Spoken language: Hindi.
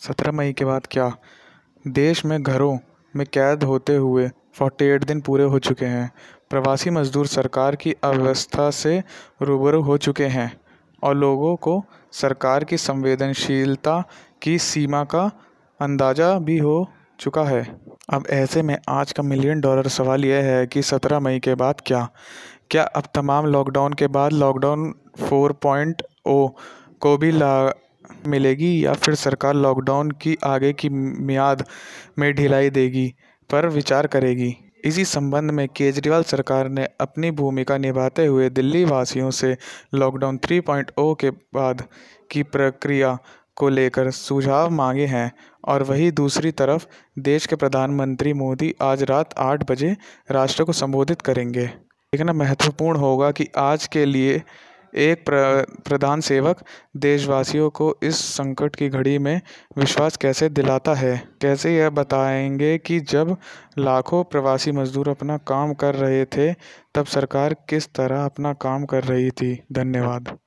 सत्रह मई के बाद क्या? देश में घरों में कैद होते हुए 48 दिन पूरे हो चुके हैं। प्रवासी मजदूर सरकार की अव्यवस्था से रूबरू हो चुके हैं और लोगों को सरकार की संवेदनशीलता की सीमा का अंदाज़ा भी हो चुका है। अब ऐसे में आज का मिलियन डॉलर सवाल यह है कि 17 मई के बाद क्या? क्या अब तमाम लॉकडाउन के बाद लॉकडाउन 4.0 को भी ला मिलेगी या फिर सरकार लॉकडाउन की आगे की मियाद में ढिलाई देगी पर विचार करेगी। इसी संबंध में केजरीवाल सरकार ने अपनी भूमिका निभाते हुए दिल्ली वासियों से लॉकडाउन 3.0 के बाद की प्रक्रिया को लेकर सुझाव मांगे हैं और वहीं दूसरी तरफ़ देश के प्रधानमंत्री मोदी आज रात आठ बजे राष्ट्र को संबोधित करेंगे। देखना महत्वपूर्ण होगा कि आज के लिए एक प्र, प्रधान सेवक देशवासियों को इस संकट की घड़ी में विश्वास कैसे दिलाता है? कैसे यह बताएँगे कि जब लाखों प्रवासी मजदूर अपना काम कर रहे थे, तब सरकार किस तरह अपना काम कर रही थी? धन्यवाद।